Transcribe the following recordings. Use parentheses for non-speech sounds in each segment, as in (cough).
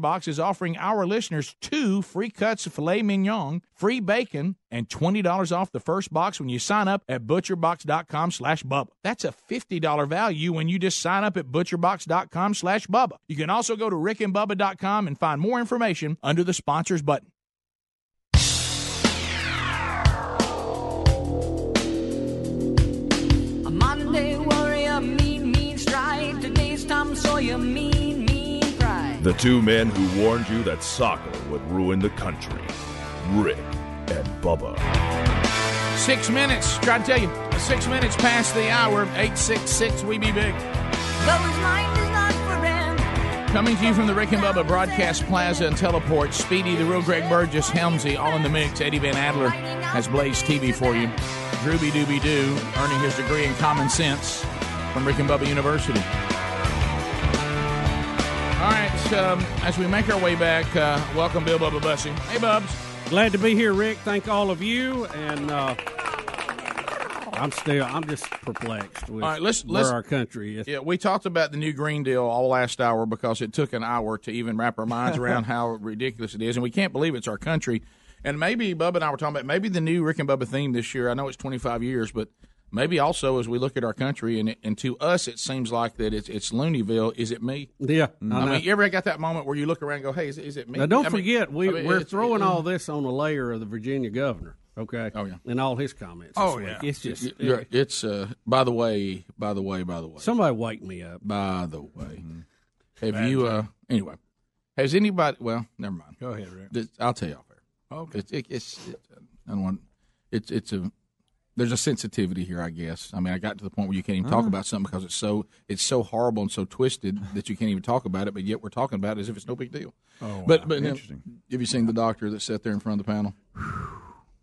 Box is offering our listeners two free cuts of filet mignon, free bacon, and $20 off the first box when you sign up at butcherbox.com slash Bubba. That's a $50 value when you just sign up at butcherbox.com slash Bubba. You can also go to rickandbubba.com and find more information under the sponsors button. A Monday warrior, mean, mean. Today's Tom Sawyer, mean. The two men who warned you that soccer would ruin the country Rick and Bubba. Six minutes. Try to tell you. Six minutes past the hour. 866 We Be Big. Bubba's mind is not for rent. Coming to you from the Rick and Bubba Broadcast Plaza and Teleport, Speedy, the real Greg Burgess, Helmsy, all in the mix. Eddie Van Adler has Blaze TV for you. Drooby Dooby Doo, earning his degree in common sense from Rick and Bubba University. All right, um, as we make our way back, uh, welcome Bill Bubba Bussy. Hey, Bubs. Glad to be here, Rick. Thank all of you, and uh, I'm still I'm just perplexed with All right, let's- where let's- our country is. Yeah, we talked about the new Green Deal all last hour because it took an hour to even wrap our minds (laughs) around how ridiculous it is, and we can't believe it's our country. And maybe Bubba and I were talking about maybe the new Rick and Bubba theme this year. I know it's 25 years, but maybe also as we look at our country, and and to us it seems like that it's it's Looneyville. Is it me? Yeah, I, I mean, you ever got that moment where you look around and go, "Hey, is, is it me?" Now, don't I mean- forget, we, I mean, we're throwing it- all this on a layer of the Virginia governor, okay? Oh, yeah. And all his comments. Oh, yeah. week. It's just, You're- it's uh, by the way, by the way, by the way. somebody wake me up. By the way, have you? Uh, anyway, has anybody? Well, never mind. Go ahead, Rick. I'll tell you off air. Okay. It's it, it's it, I don't want. It's it's a there's a sensitivity here, I guess. I mean, I got to the point where you can't even talk Ah. about something because it's so it's so horrible and so twisted (laughs) that you can't even talk about it. But yet we're talking about it as if it's no big deal. Oh, but wow. but now, Interesting. have you seen the doctor that sat there in front of the panel?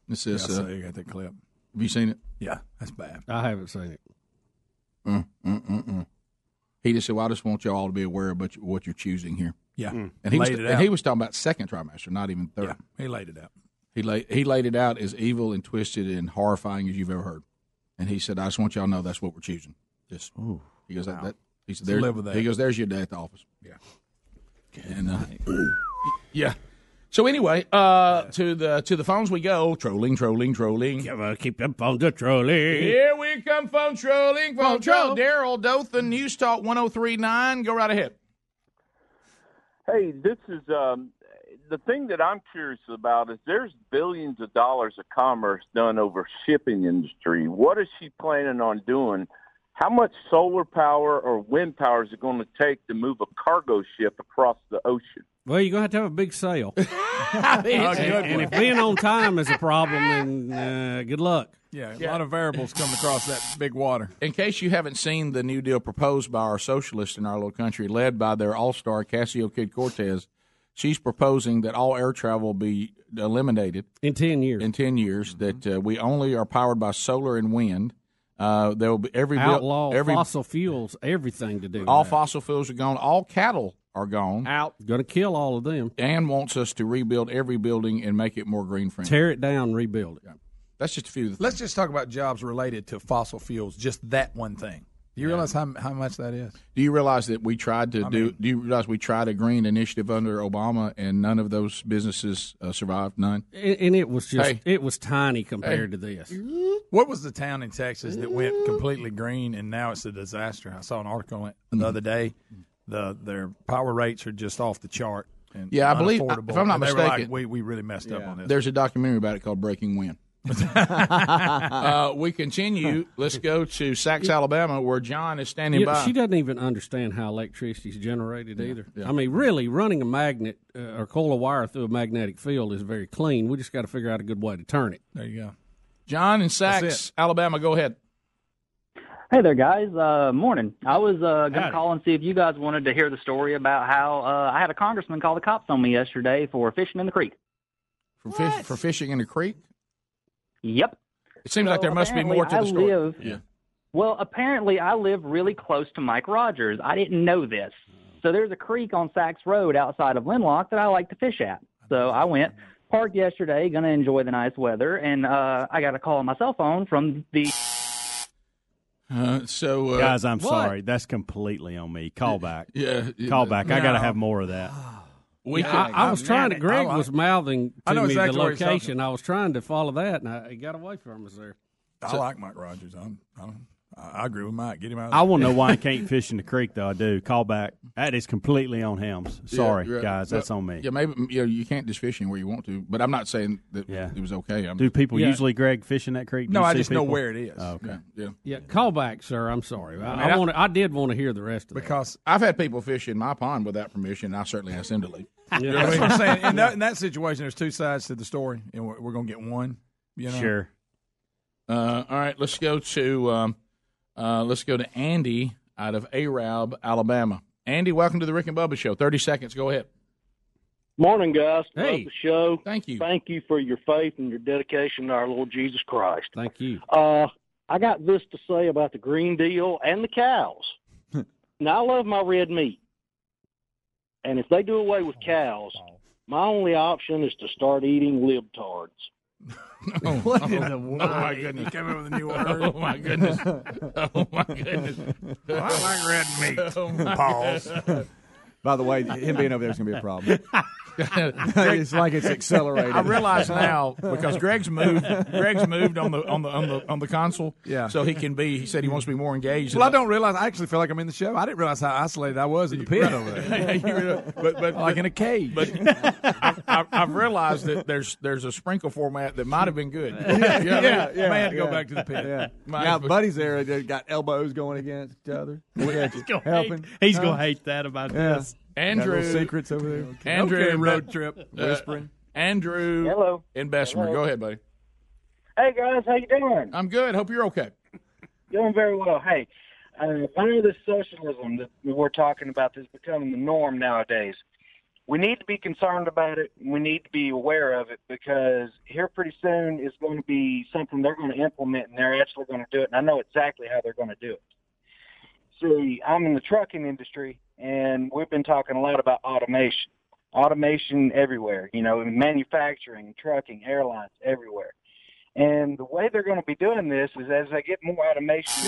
This Yeah, I is. saw uh, you got that clip. have you seen it? Yeah, that's bad. I haven't seen it. Mm, mm, mm, mm. He just said, "Well, I just want you all to be aware of what you- what you're choosing here." Yeah, And he was, laid it and he was talking about second trimester, not even third. yeah, he laid it out. He laid he laid it out as evil and twisted and horrifying as you've ever heard. And he said, "I just want y'all to know that's what we're choosing." Just he goes that, that he said, there, live with that. He goes, "There's your day at the office." Yeah. And uh, (clears throat) yeah. So anyway, uh, to the to the phones we go. Trolling, trolling, trolling. Come keep them phones a trolling. Here we come, phone trolling, phone troll. Daryl Dothan, News Talk 1039. Go right ahead. Hey, this is um, the thing that I'm curious about is there's billions of dollars of commerce done over shipping industry. What is she planning on doing? How much solar power or wind power is it going to take to move a cargo ship across the ocean? Well, you're going to have to have a big sale. Good (laughs) (laughs) and, and if being on time is a problem, then uh, good luck. Yeah, a lot of variables come across that big water. In case you haven't seen the New Deal proposed by our socialists in our little country, led by their all star Cassio Kid Cortez, she's proposing that all air travel be eliminated In 10 years. in 10 years, that uh, we only are powered by solar and wind. Uh, there will be every Outlaw every fossil fuels, everything to do with all that. fossil fuels are gone, all cattle are gone, out. Going to kill all of them. and wants us to rebuild every building and make it more green friendly. Tear it down, rebuild it. That's just a few. Of the Let's just talk about jobs related to fossil fuels. Just that one thing. Do you realize how how much that is? Do you realize that we tried to I do? mean- do you realize we tried a green initiative under Obama, and none of those businesses uh, survived? None. And, and it was just Hey. it was tiny compared to this. What was the town in Texas that went completely green and now it's a disaster? I saw an article on it Mm-hmm. the other day. The their power rates are just off the chart. And Yeah, I believe- if I'm not And they were like, mistaken- we we really messed up on this. There's a documentary about it called Breaking Wind. (laughs) uh, we continue. Let's go to Saks, Alabama, where John is standing Yeah, by. she doesn't even understand how electricity is generated either. I mean, really, running a magnet uh, or coil of wire through a magnetic field is very clean. We just got to figure out a good way to turn it. There you go. John in That's Saks, Alabama. Go ahead. Hey there, guys. Uh, morning. I was uh, going to call and see if you guys wanted to hear the story about how uh, I had a congressman call the cops on me yesterday for fishing in the creek. For, fish, for fishing in the creek. Yep. It seems like there must be more to I the story. live- yeah. Well, apparently I live really close to Mike Rogers. I didn't know this. So there's a creek on Saks Road outside of Linlock that I like to fish at. So I went, parked yesterday, going to enjoy the nice weather, and uh, I got a call on my cell phone from the Uh, so, uh, Guys, I'm what? sorry. That's completely on me. Call back. Yeah, Call back. I got to have more of that. (sighs) We I, can- I was trying to. Greg oh, like- was mouthing I to know me exactly the where he's talking. location. I was trying to follow that, and I, he got away from us there. I like Mike Rogers. I'm, I'm, I I agree with Mike. Get him out. I want to know why he (laughs) can't fish in the creek, though. I do. Call back. That is completely on Helms. Sorry, Yeah, yeah. guys. That's on me. Yeah, maybe you know you can't just fish anywhere you want to, but I'm not saying that Yeah. it was okay. I'm, Do people Yeah. usually, Greg, fish in that creek? Do no, I see just know where it is. Oh, okay. yeah, yeah. Yeah, call back, sir. I'm sorry. I, mean, I, I- want. I did want to hear the rest of that. Because I've had people fish in my pond without permission. and I certainly asked them to leave. You (laughs) know what I'm saying. In that, in that situation, there's two sides to the story, and we're, we're going to get one. You know, Sure. Uh, all right, let's go to um, uh, let's go to Andy out of Arab, Alabama. Andy, welcome to the Rick and Bubba Show. Thirty seconds. Go ahead. Morning, guys. Hey. Love the show. Thank you. Thank you for your faith and your dedication to our Lord Jesus Christ. Thank you. Uh, I got this to say about the Green Deal and the cows. (laughs) now, I love my red meat. And if they do away with oh, cows, my only option is to start eating libtards. (laughs) what in oh, the oh world? Oh my goodness! He came up with a new (laughs) word. (laughs) Oh my goodness! Oh my goodness! I like red meat. Oh, my Pause. By the way, him being over there is going to be a problem. (laughs) it's like it's accelerated. I realize (laughs) now because Greg's moved. Greg's moved on the on the on the on the console. Yeah. So he can be. He said he wants to be more engaged. Well, I don't realize. I actually feel like I'm in the show. I didn't realize how isolated I was in the pit over there. (laughs) but but like in a cage. But I've, I've- I've realized that there's there's a sprinkle format that might have been good. You know what I mean? yeah, yeah. May have to go yeah. back to the pit. Yeah. Might now, buddies there, they got elbows going against each other. helping. He's Huh? going to hate that about Yeah. this. Got Andrew little secrets over there. Andrew Okay, road Be- trip. uh, Whispering. Andrew Hello. in Bessemer. Hello. Go ahead, buddy. Hey, guys. How you doing? I'm good. Hope you're okay. Doing very well. Hey, uh, I know this socialism that we're talking about is becoming the norm nowadays. We need to be concerned about it. We need to be aware of it because here pretty soon is going to be something they're going to implement and they're actually going to do it. And I know exactly how they're going to do it. See, I'm in the trucking industry and we've been talking a lot about automation. Automation everywhere, you know, in manufacturing, trucking, airlines, everywhere. And the way they're going to be doing this is as they get more automation,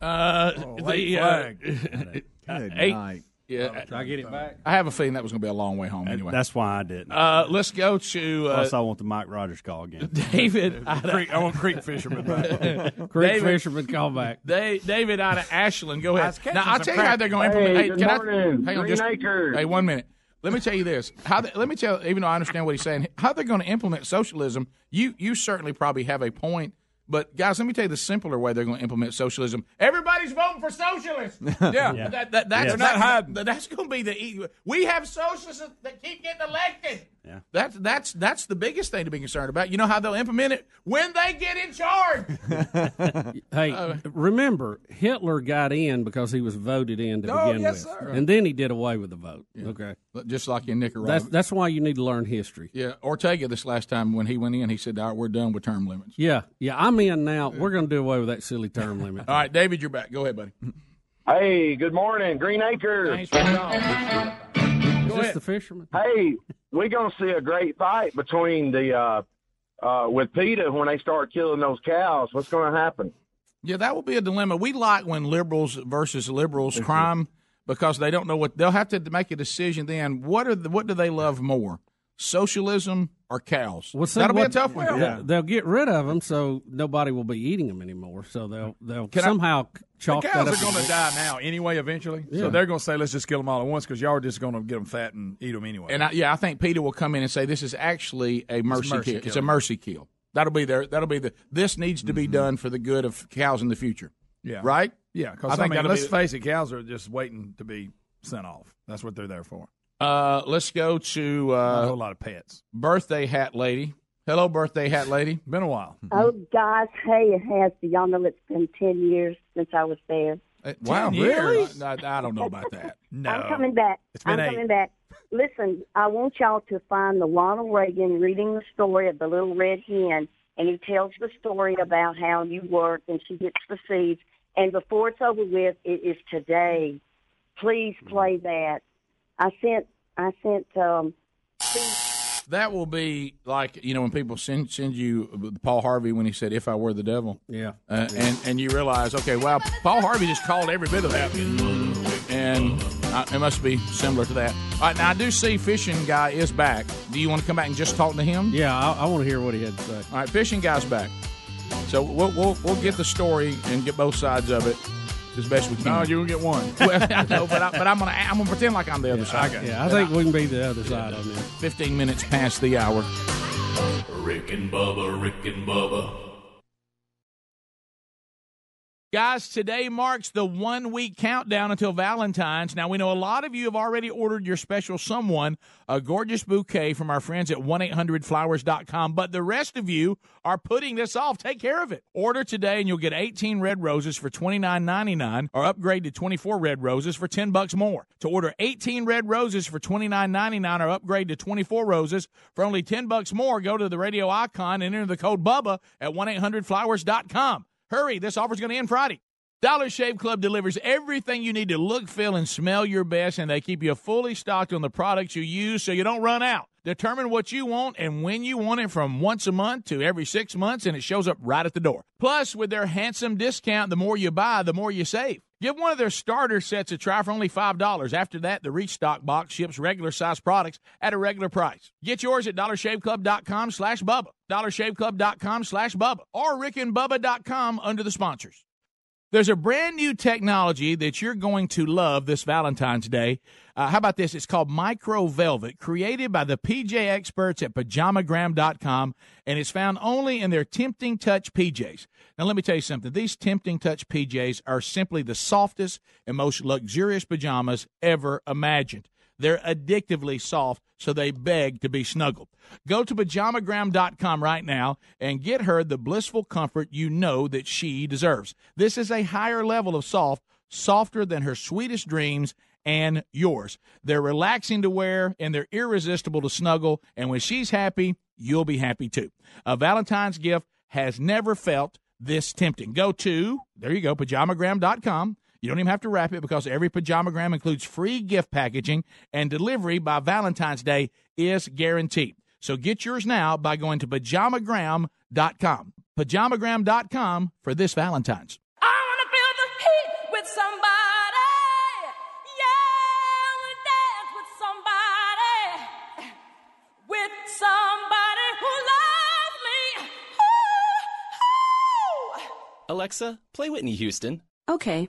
Uh, late the, uh, flag. (laughs) Good eight- night. Yeah, Try to get it back. I have a feeling that was going to be a long way home. Anyway, That's why I didn't. uh, let's go to uh, Plus, I want the Mike Rogers call again. (laughs) David. out (laughs) of- Creek, I want creek fishermen. back. (laughs) Creek David- fisherman, call back. Da- David out of Ashland. Go ahead. was Now I'll some tell you how they're going to implement. Hey, Hey, good can morning. I, hang on, Green just Acres. hey, one minute. Let me tell you this. How they, let me tell, even though I understand what he's saying, how they're going to implement socialism. You you certainly probably have a point. But guys, let me tell you the simpler way they're going to implement socialism. Everybody's voting for socialists. (laughs) Yeah. That, that, that's They're not hiding. that- that's going to be the we have socialists that keep getting elected. Yeah. That's that's that's the biggest thing to be concerned about. You know how they'll implement it when they get in charge. (laughs) Hey, uh, remember Hitler got in because he was voted in to Oh, begin yes, with, sir. and then he did away with the vote. Okay, Just like in Nicaragua. that's that's why you need to learn history. Yeah, Ortega this last time when he went in, he said, "All right, we're done with term limits." Yeah, yeah, I'm in now. We're going to do away with that silly term limit. (laughs) All right, David, you're back. Go ahead, buddy. Hey, good morning, Green Acres. Is this the fisherman? Hey, we're gonna see a great fight between the uh, uh, with PETA when they start killing those cows. What's going to happen? Yeah, that will be a dilemma. We like when liberals versus liberals crime because they don't know what they'll have to make a decision. Then what are the, what do they love more, socialism or cows? Well, see, That'll what- be a tough one. They'll- They'll get rid of them, so nobody will be eating them anymore. So they'll they'll Can I- somehow The chalk that cows up. are going to die now anyway, eventually. Yeah. So they're going to say, let's just kill them all at once because y'all are just going to get them fat and eat them anyway. And I, yeah, I think PETA will come in and say this is actually a mercy, mercy kill. It's a mercy kill. That'll be there. That'll be the. This needs to be mm-hmm. done for the good of cows in the future. yeah. Right. Yeah, because I, think mean, let's be- face it, cows are just waiting to be sent off. That's what they're there for. Uh, let's go to Not a uh, whole lot of pets. birthday hat lady. Hello, birthday hat lady. Been a while. Oh, guys, hey, it has. Do y'all know it's been 10 years since I was there? Uh, Wow, really? years? I, I don't know about that. (laughs) No. I'm coming back. It's been I'm eight. coming back. Listen, I want y'all to find the Ronald Reagan reading the story of the little red hen, and he tells the story about how you work and she gets the seeds. And before it's over with, it is today. Please play that. I sent, I sent, um, That will be like you know when people send send you Paul Harvey when he said "If I Were the Devil," Yeah. uh, and and you realize, okay, wow, Paul Harvey just called every bit of that, and Uh, it must be similar to that. All right, now I do see Fishing Guy is back. Do you want to come back and just talk to him? Yeah, I, I want to hear what he had to say. All right, Fishing Guy's back. So we'll, we'll, we'll get the story and get both sides of it as best we can. No, you will get one. (laughs) well, (laughs) I know, but, I, but I'm gonna I'm gonna pretend like I'm the other side. Yeah, I think we can be the other side on this. Fifteen minutes past the hour. Rick and Bubba, Rick and Bubba. Guys, today marks the one week countdown until Valentine's. Now, we know a lot of you have already ordered your special someone a gorgeous bouquet from our friends at 1 800flowers.com, but the rest of you are putting this off. Take care of it. Order today and you'll get 18 red roses for $29.99 or upgrade to 24 red roses for 10 bucks more. To order 18 red roses for $29.99 or upgrade to 24 roses for only 10 bucks more, go to the radio icon and enter the code BUBBA at 1 800flowers.com. Hurry, this offer's going to end Friday. Dollar Shave Club delivers everything you need to look, feel, and smell your best, and they keep you fully stocked on the products you use so you don't run out. Determine what you want and when you want it from once a month to every six months, and it shows up right at the door. Plus, with their handsome discount, the more you buy, the more you save. Give one of their starter sets a try for only $5. After that, the Restock box ships regular size products at a regular price. Get yours at dollarshaveclub.com slash Bubba, dollarshaveclub.com slash Bubba, or rickandbubba.com under the sponsors. There's a brand new technology that you're going to love this Valentine's Day. Uh, how about this? It's called Micro Velvet, created by the PJ experts at pajamagram.com, and it's found only in their Tempting Touch PJs. Now, let me tell you something. These Tempting Touch PJs are simply the softest and most luxurious pajamas ever imagined. They're addictively soft, so they beg to be snuggled. Go to pajamagram.com right now and get her the blissful comfort you know that she deserves. This is a higher level of soft, softer than her sweetest dreams and yours. They're relaxing to wear and they're irresistible to snuggle. And when she's happy, you'll be happy too. A Valentine's gift has never felt this tempting. Go to, there you go, pajamagram.com. You don't even have to wrap it because every pajamagram includes free gift packaging and delivery by Valentine's Day is guaranteed. So get yours now by going to pajamagram.com. Pajamagram.com for this Valentine's. with somebody. Yeah, I wanna dance with somebody. With somebody who loves me. Ooh, ooh. Alexa, play Whitney Houston. Okay.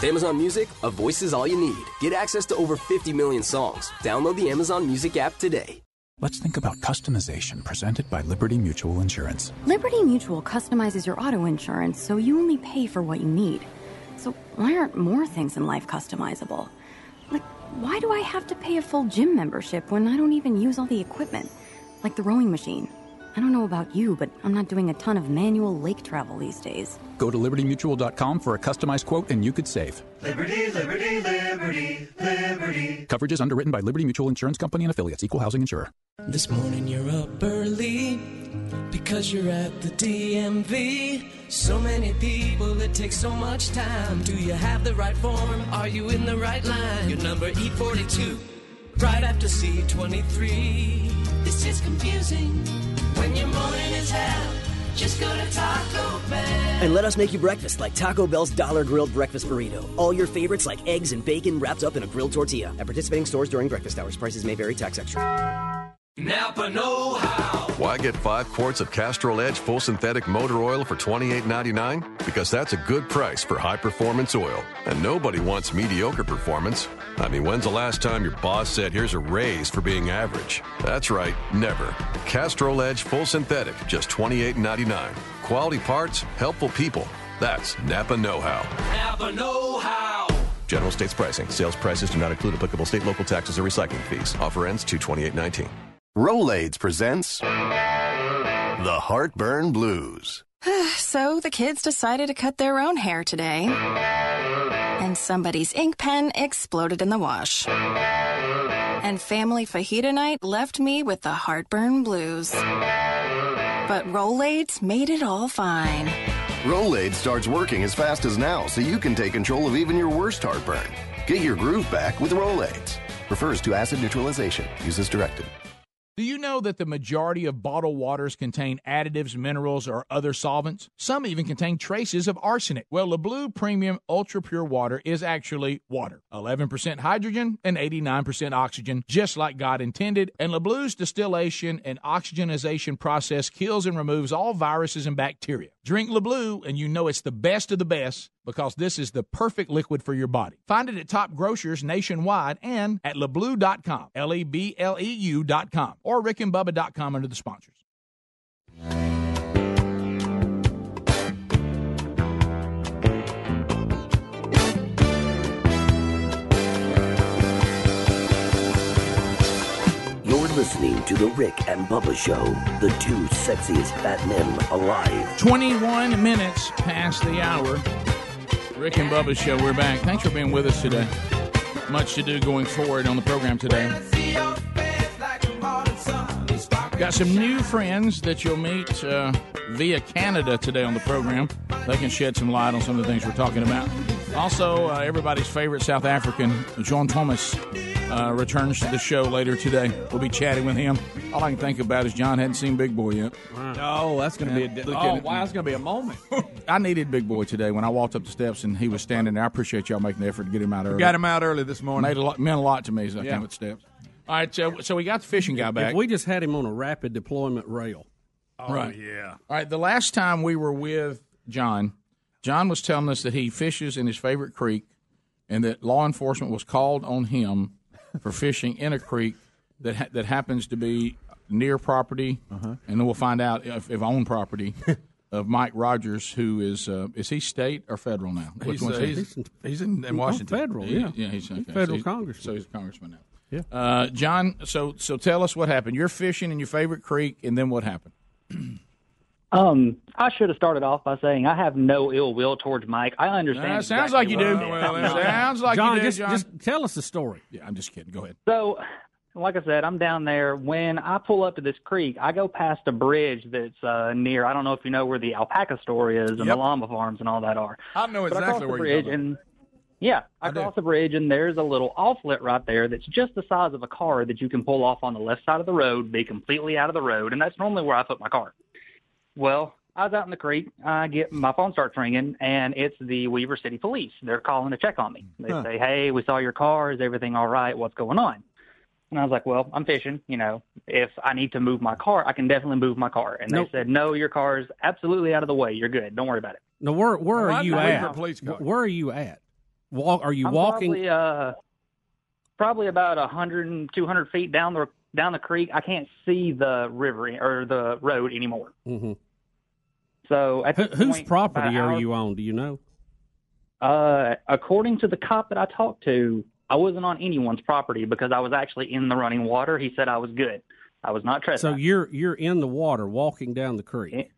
With Amazon Music, a voice is all you need. Get access to over 50 million songs. Download the Amazon Music app today. Let's think about customization presented by Liberty Mutual Insurance. Liberty Mutual customizes your auto insurance so you only pay for what you need. So why aren't more things in life customizable? Like, why do I have to pay a full gym membership when I don't even use all the equipment? Like the rowing machine. I don't know about you, but I'm not doing a ton of manual lake travel these days. Go to libertymutual.com for a customized quote and you could save. Liberty, liberty, liberty, liberty. Coverage is underwritten by Liberty Mutual Insurance Company and affiliates, equal housing insurer. This morning you're up early because you're at the DMV. So many people, it takes so much time. Do you have the right form? Are you in the right line? Your number E42, right after C23. This is confusing when your morning is hell. Just go to Taco Bell. And let us make you breakfast like Taco Bell's Dollar Grilled Breakfast Burrito. All your favorites like eggs and bacon wrapped up in a grilled tortilla. At participating stores during breakfast hours, prices may vary, tax extra. Napa Know How. Why get five quarts of Castrol Edge full synthetic motor oil for $28.99? Because that's a good price for high performance oil. And nobody wants mediocre performance. I mean, when's the last time your boss said, here's a raise for being average? That's right, never. Castrol Edge full synthetic, just $28.99. Quality parts, helpful people. That's Napa Know How. Napa Know How. General states pricing. Sales prices do not include applicable state, local taxes, or recycling fees. Offer ends 22819. Rolaids presents The Heartburn Blues. (sighs) so the kids decided to cut their own hair today. And somebody's ink pen exploded in the wash. And family fajita night left me with the heartburn blues. But Rolaids made it all fine. Rolaids starts working as fast as now, so you can take control of even your worst heartburn. Get your groove back with Rolaids. Refers to acid neutralization. Uses directed. Do you know that the majority of bottled waters contain additives, minerals, or other solvents? Some even contain traces of arsenic. Well, LeBleu Premium Ultra Pure Water is actually water 11% hydrogen and 89% oxygen, just like God intended. And LeBleu's distillation and oxygenization process kills and removes all viruses and bacteria. Drink LeBleu, and you know it's the best of the best because this is the perfect liquid for your body. Find it at top grocers nationwide and at lebleu.com, L E B L E U.com, or rickandbubba.com under the sponsors. You're listening to The Rick and Bubba Show, the two sexiest fat men alive. 21 minutes past the hour. Rick and Bubba's show, we're back. Thanks for being with us today. Much to do going forward on the program today. Got some new friends that you'll meet uh, via Canada today on the program. They can shed some light on some of the things we're talking about. Also, uh, everybody's favorite South African, John Thomas, uh, returns to the show later today. We'll be chatting with him. All I can think about is John hadn't seen Big Boy yet. Oh, that's going to be a. Di- oh, wow, that's going to be a moment. (laughs) I needed Big Boy today when I walked up the steps and he was standing there. I appreciate y'all making the effort to get him out early. Got him out early this morning. Made a lot, meant a lot to me as I Yeah. came up the steps. All right, so, so we got the fishing guy back. If we just had him on a rapid deployment rail. Oh, right. yeah. All right. The last time we were with John, John was telling us that he fishes in his favorite creek, and that law enforcement was called on him for fishing in a creek that ha- that happens to be near property, Uh-huh. and then we'll find out if, if own property (laughs) of Mike Rogers, who is uh, is he state or federal now? Which He's, one's uh, he? he's, he's in, in Washington. federal, Yeah, yeah. yeah, he's okay. Federal so he's, congressman. So he's a congressman now. Yeah. Uh, John, so so tell us what happened. You're fishing in your favorite creek, and then what happened? (clears throat) Um, I should have started off by saying I have no ill will towards Mike. I understand. Uh, sounds exactly like you do. what. Well, it sounds like John, you do, just, John. just tell us the story. Yeah, I'm just kidding. Go ahead. So, like I said, I'm down there. When I pull up to this creek, I go past a bridge that's uh, near. I don't know if you know where the alpaca store is and the llama farms and all that are. I know But I exactly cross where the you're bridge going. and yeah, I, I do. cross the bridge and there's a little offlet right there that's just the size of a car that you can pull off on the left side of the road, be completely out of the road, and that's normally where I put my car. Well, I was out in the creek. I get my phone starts ringing, and it's the Weaver City Police. They're calling to check on me. They Huh. say, "Hey, we saw your car. Is everything all right? What's going on?" And I was like, "Well, I'm fishing. You know, if I need to move my car, I can definitely move my car." And Nope. they said, "No, your car's absolutely out of the way. You're good. Don't worry about it." Now, where where Well, are I you at? police car. Where are you at? Walk? Are you I'm walking? Probably, uh, probably about a hundred and two hundred feet down the down the creek. I can't see the river or the road anymore. Mhm. So at Who, whose point, property are hour- you on? Do you know? Uh, according to the cop that I talked to, I wasn't on anyone's property because I was actually in the running water. He said I was good. I was not trespassing. So you're you're in the water, walking down the creek.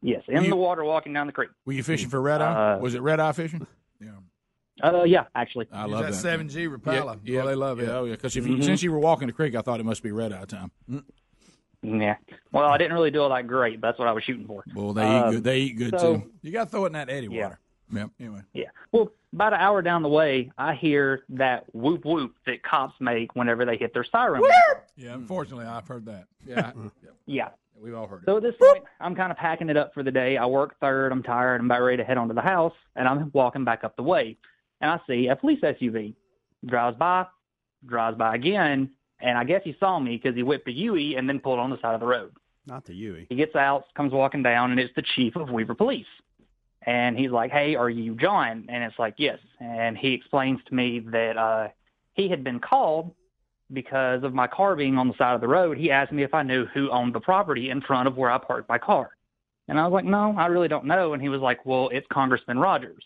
yes, in You- the water, walking down the creek. Were you fishing for red eye? Uh, was it red eye fishing? (laughs) Uh, yeah, actually. I Use love that that. seven G Rapala. Yeah, yeah, they love it. Oh yeah. Because if you, Mhm. since you were walking the creek, I thought it must be red eye time. Yeah. Well, I didn't really do all that great. But that's what I was shooting for. Well, they Um, eat good. They eat good so- too. You got to throw it in that eddy Yeah. water. Yep. Anyway, Yeah. Well, about an hour down the way, I hear that whoop whoop that cops make whenever they hit their siren. yeah. Unfortunately, I've heard that. (laughs) Yeah, Yeah. we've all heard it. So at this point, I'm kind of packing it up for the day. I work third. I'm tired. I'm about ready to head on to the house, and I'm walking back up the way, and I see a police SUV drives by, drives by again, and I guess he saw me because he whipped a Huey and then pulled on the side of the road. Not the Huey. He gets out, comes walking down, and it's the chief of Weaver Police. And he's like, "Hey, are you John?" And it's like, "Yes." And he explains to me that uh, he had been called because of my car being on the side of the road. He asked me if I knew who owned the property in front of where I parked my car. And I was like, "No, I really don't know." And he was like, "Well, it's Congressman Rogers."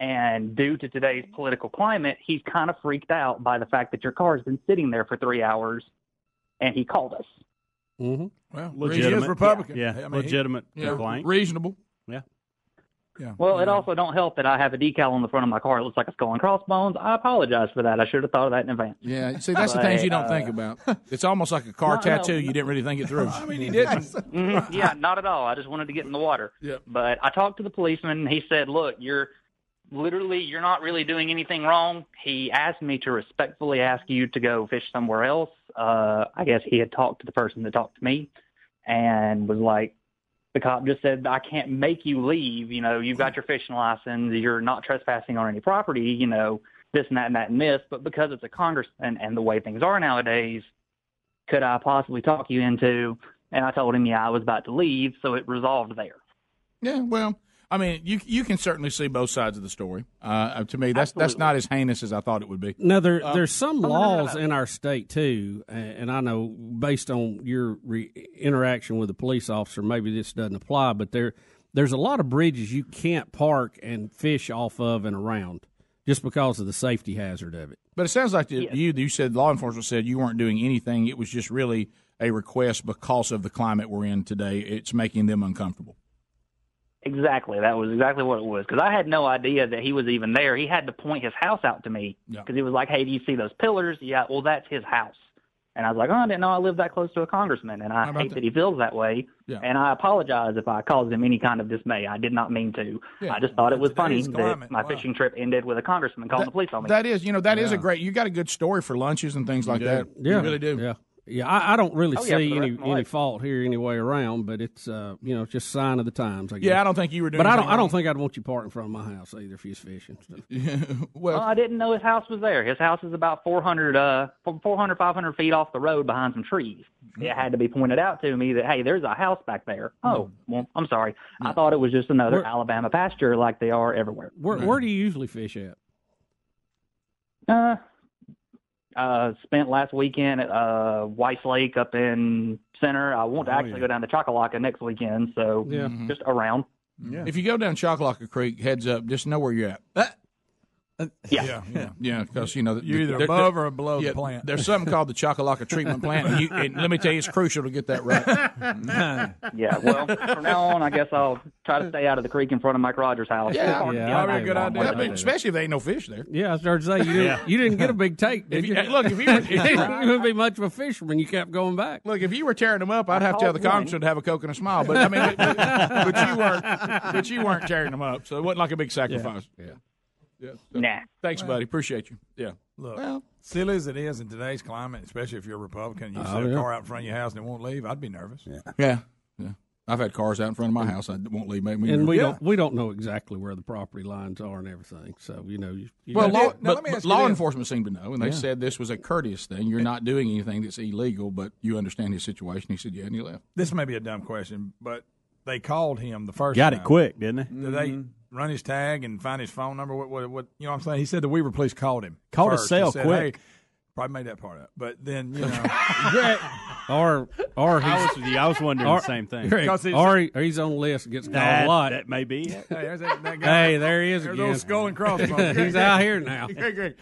And due to today's political climate, he's kind of freaked out by the fact that your car's been sitting there for three hours, and he called us. Mm-hmm. Well, Legitimate. he is Republican. Yeah, I mean, he- legitimate Yeah, complaint. reasonable. Yeah. yeah. Well, it also don't help that I have a decal on the front of my car. It looks like a skull and crossbones. I apologize for that. I should have thought of that in advance. Yeah, see, that's the things you don't uh, think about. It's almost like a car No, no. tattoo. You didn't really think it through. (laughs) I mean, he didn't. (laughs) Mhm. Yeah, not at all. I just wanted to get in the water. Yep. But I talked to the policeman, and he said, "Look, you're literally, you're not really doing anything wrong. He asked me to respectfully ask you to go fish somewhere else. Uh, I guess he had talked to the person that talked to me and was like, the cop just said, I can't make you leave. You know, you've got your fishing license. You're not trespassing on any property, you know, this and that and that and this. But because it's a Congress and, and the way things are nowadays, could I possibly talk you into? And I told him, yeah, I was about to leave. So it resolved there. Yeah, well, I mean, you you can certainly see both sides of the story. Uh, to me, that's that's not as heinous as I thought it would be. Now there, Uh, there's some no, no, no, laws in our state too, and I know based on your re- interaction with a police officer, maybe this doesn't apply, but there, there's a lot of bridges you can't park and fish off of and around just because of the safety hazard of it. But it sounds like that you you said law enforcement said you weren't doing anything. It was just really a request because of the climate we're in today. It's making them uncomfortable. Exactly. That was exactly what it was. Because I had no idea that he was even there. He had to point his house out to me Yeah. because he was like, "Hey, do you see those pillars? Yeah. Well, that's his house." And I was like, "Oh, I didn't know I lived that close to a congressman." And I How hate that? that he feels that way. Yeah. And I apologize if I caused him any kind of dismay. I did not mean to. Yeah. I just thought it was funny climate, that my wow. fishing trip ended with a congressman calling the police on me. That is, you know, that is Yeah. a great. You got a good story for lunches and things like do. that. Yeah. you really do. Yeah. Yeah, I, I don't really Oh, see for the rest any any fault here any way around, but it's uh you know just sign of the times. I guess. Yeah, I don't think you were doing But I don't. anything I don't think I'd want you parked in front of my house either if you was fishing. (laughs) well, I didn't know his house was there. His house is about 400, uh, 400, 500 feet off the road behind some trees. It had to be pointed out to me that, hey, there's a house back there. Oh, well, I'm sorry. I thought it was just another Where- Alabama pasture like they are everywhere. Where Where do you usually fish at? Uh, uh, spent last weekend at uh, Weiss Lake up in Centre. I want to Oh, actually yeah. go down to Choccolocco next weekend, so Yeah. just around. Yeah. If you go down Choccolocco Creek, heads up, just know where you're at. Yeah, yeah, yeah, yeah. Because you know You're either there- above there- or below the plant. There's something called the Choccolocco treatment plant, and, you, and let me tell you, it's crucial to get that right. (laughs) yeah, well, from now on, I guess I'll try to stay out of the creek in front of Mike Rogers' house. Yeah, It's yeah, hard to probably a good idea. there. especially if there ain't no fish there. Yeah, I started to say you didn't. Yeah. You didn't get a big take. Did If you- you? look, if you were- (laughs) if you were- wouldn't be much of a fisherman. You kept going back. Look, if you were tearing them up, I'd have to tell the congressman to have a coke and a smile. But I mean, but, but you weren't. But you weren't tearing them up, so it wasn't like a big sacrifice. Yeah. Yeah. Nah. Thanks, buddy. Appreciate you. Yeah. Look, Well- silly as it is in today's climate, especially if you're a Republican, you Oh, see a yeah. car out in front of your house and it won't leave. I'd be nervous. Yeah. Yeah. Yeah. I've had cars out in front of my house. I won't leave. Make me And we Yeah. don't we don't know exactly where the property lines are and everything. So you know, you, you Well, law, but, but law enforcement seemed to know, and they Yeah. said this was a courteous thing. You're not doing anything that's illegal, but you understand his situation. He said, "Yeah," and he left. This may be a dumb question, but they called him the first Got it quick, didn't they? Did they mm-hmm. Run his tag and find his phone number? What, what, what you know what I'm saying? He said the Weaver police called him. Called first cell and said, quick. Hey, probably made that part up. But then, you (laughs) know. Or or I he's, was- yeah, I was wondering the same thing. Because he's- or, he, or he's on the list and gets called That- a lot. that may be it. Hey, there's that, that guy. Hey, there he is There's again. old skull and crossbones. (laughs) He's out here now. (laughs)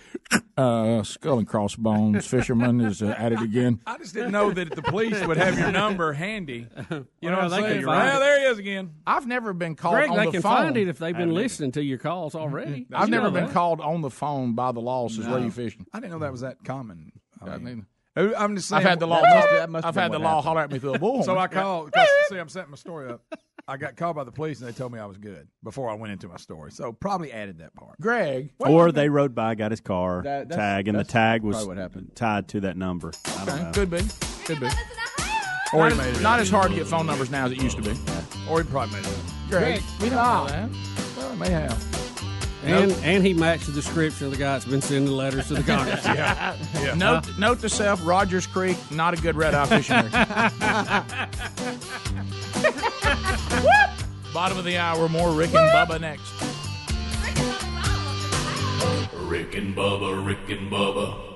Uh, skull and crossbones fisherman is uh, at it again. I just didn't know that the police would have your number handy. You know Well, what I'm they saying? can find Well, it. there he is again. I've never been called Greg, on they the can phone. find it if they've been listening to your calls already. I've You never know been that. called on the phone by the law. Says where No. you fishing? I didn't know that was that common. I I mean, mean, I'm just saying. I've had the law. That must- that must I've had the law happened. holler at me through a bullhorn. So I called. (laughs) see, I'm setting my story up. I got called by the police and they told me I was good before I went into my story. So probably added that part. Greg. or they rode by, got his car That- that's- tag, and the tag was what happened. tied to that number. I don't know. Could be. Could be. Or not, he made it not as hard to get phone numbers now as it used to be. Or he probably made it up. Greg, we don't know that. Well, it may have. And and he matched the description of the guy that's been sending letters to the Congress. (laughs) yeah. yeah. Note, note to self: Rogers Creek, not a good red eye fishing (laughs) area. Bottom of the hour, more Rick and Bubba next. Rick and Bubba, Rick and Bubba.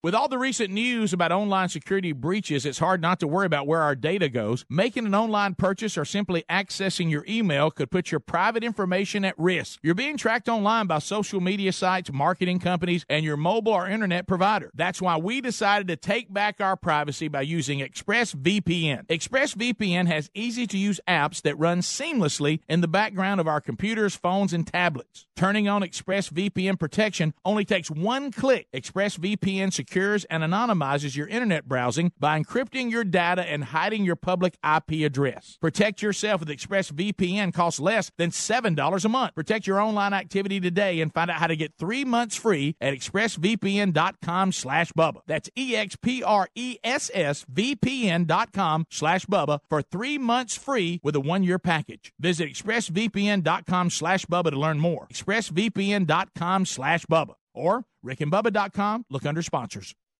With all the recent news about online security breaches, it's hard not to worry about where our data goes. Making an online purchase or simply accessing your email could put your private information at risk. You're being tracked online by social media sites, marketing companies, and your mobile or internet provider. That's why we decided to take back our privacy by using ExpressVPN. ExpressVPN has easy to use apps that run seamlessly in the background of our computers, phones, and tablets. Turning on ExpressVPN protection only takes one click. ExpressVPN secures and anonymizes your internet browsing by encrypting your data and hiding your public IP address. Protect yourself with ExpressVPN costs less than $7 a month. Protect your online activity today and find out how to get three months free at expressvpn.com slash Bubba. That's E-X-P-R-E-S-S-V-P-N dot com slash Bubba for three months free with a one-year package. Visit expressvpn.com slash Bubba to learn more. expressvpn.com slash Bubba or rickandbubba.com. Look under sponsors.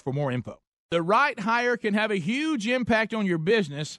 for more info. The right hire can have a huge impact on your business.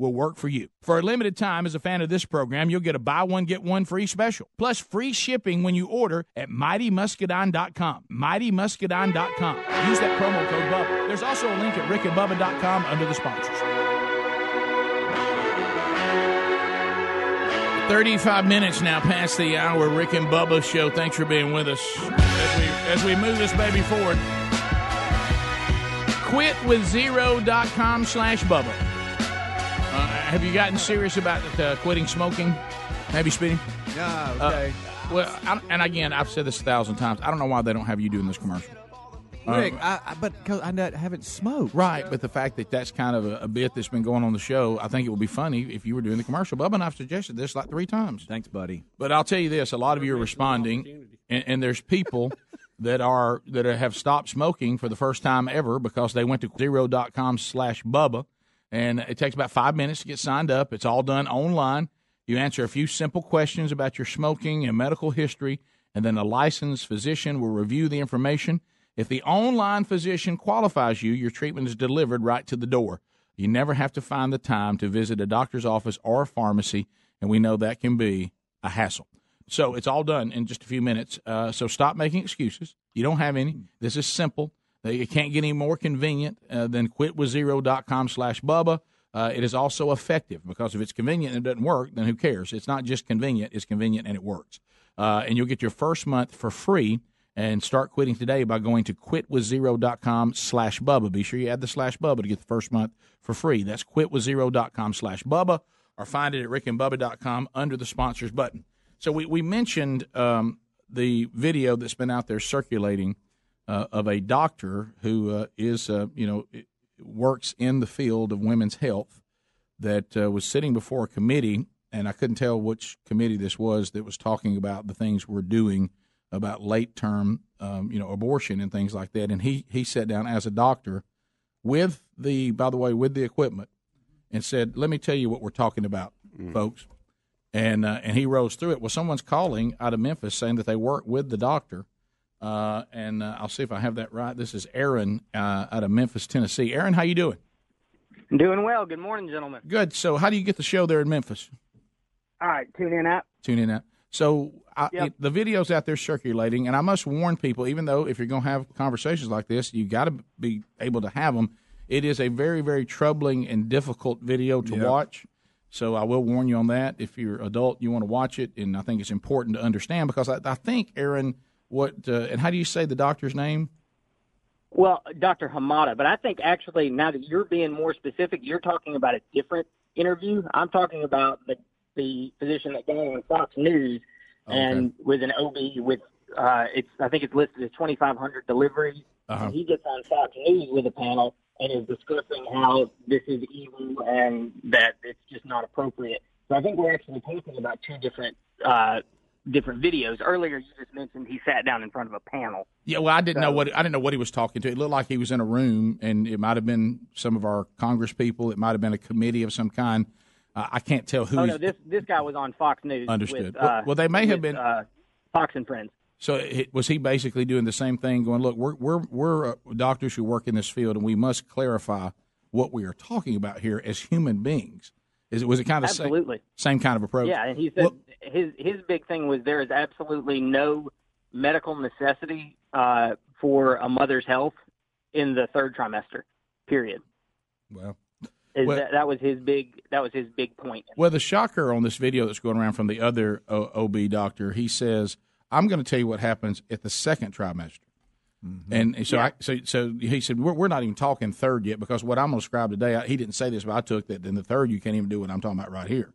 will work for you. For a limited time, as a fan of this program, you'll get a buy one, get one free special, plus free shipping when you order at mightymuscadine.com. Mightymuscadine.com. Use that promo code Bubba. There's also a link at rickandbubba.com under the sponsors. 35 minutes now past the hour. Rick and Bubba show. Thanks for being with us as we, as we move this baby forward. Quitwithzero.com slash Bubba. Uh, have you gotten serious about uh, quitting smoking? Have you, Speedy? Yeah, okay. Uh, well, I, and again, I've said this a thousand times. I don't know why they don't have you doing this commercial. Rick, Um, I, I, but cause I haven't smoked. Right, but the fact that that's kind of a, a bit that's been going on the show, I think it would be funny if you were doing the commercial. Bubba and I've suggested this like three times. Thanks, buddy. But I'll tell you this: a lot of you are responding, and, and there's people (laughs) that are that have stopped smoking for the first time ever because they went to zero.com slash Bubba, and it takes about five minutes to get signed up. It's all done online. You answer a few simple questions about your smoking and medical history, and then a licensed physician will review the information. If the online physician qualifies you, your treatment is delivered right to the door. You never have to find the time to visit a doctor's office or a pharmacy, and we know that can be a hassle. So it's all done in just a few minutes. Uh, so stop making excuses. You don't have any. This is simple. It can't get any more convenient uh, than quitwithzero.com slash Bubba. Uh, it is also effective because if it's convenient and it doesn't work, then who cares? It's not just convenient, it's convenient and it works. Uh, and you'll get your first month for free and start quitting today by going to quitwithzero.com slash Bubba. Be sure you add the slash Bubba to get the first month for free. That's quitwithzero.com slash Bubba or find it at rickandbubba.com under the sponsors button. So we, we mentioned um, the video that's been out there circulating uh, of a doctor who uh, is, uh, you know, works in the field of women's health that uh, was sitting before a committee, and I couldn't tell which committee this was that was talking about the things we're doing about late term, um, you know, abortion and things like that. And he he sat down as a doctor with the, by the way, with the equipment, and said, "Let me tell you what we're talking about, folks." And uh, and he rose through it. Well, someone's calling out of Memphis saying that they work with the doctor. Uh, and uh, I'll see if I have that right. This is Aaron uh, out of Memphis, Tennessee. Aaron, how you doing? Doing well. Good morning, gentlemen. Good. So, how do you get the show there in Memphis? All right, tune in app. Tune in out. So, I, Yep. it- the video's out there circulating, and I must warn people, even though if you're going to have conversations like this, you got to be able to have them. It is a very, very troubling and difficult video to Yep. watch. So, I will warn you on that. If you're adult, you want to watch it, and I think it's important to understand because I, I think Aaron, what uh, and how do you say the doctor's name? Well, Dr. Hamada, but I think actually now that you're being more specific, you're talking about a different interview. I'm talking about the the physician that got on Fox News and with an OB with uh, it's I think it's listed as 2,500 deliveries. Uh-huh. And he gets on Fox News with a panel and is discussing how this is evil and that it's just not appropriate. So I think we're actually talking about two different uh, different videos. Earlier, you just mentioned he sat down in front of a panel. Yeah, well, I didn't know what I didn't know what he was talking to. It looked like he was in a room, and it might have been some of our Congress people. It might have been a committee of some kind. Uh, I can't tell who. Oh no, this this guy was on Fox News. Understood. With, Well- uh, well, they may have been- uh, Fox and Friends. So it, was he basically doing the same thing? Going, look, we're we're we're uh, doctors who work in this field, and we must clarify what we are talking about here as human beings. Is it was it kind of the same, Absolutely. same kind of approach? Yeah, and he said his his big thing was there is absolutely no medical necessity uh, for a mother's health in the third trimester. Period. Well, Is Well- that, that was his big that was his big point. Well, the shocker on this video that's going around from the other OB doctor, he says, "I'm going to tell you what happens at the second trimester." And and so, I, so, so he said, we're, "We're not even talking third yet because what I'm going to describe today, I, he didn't say this, but I took that in the third you can't even do what I'm talking about right here."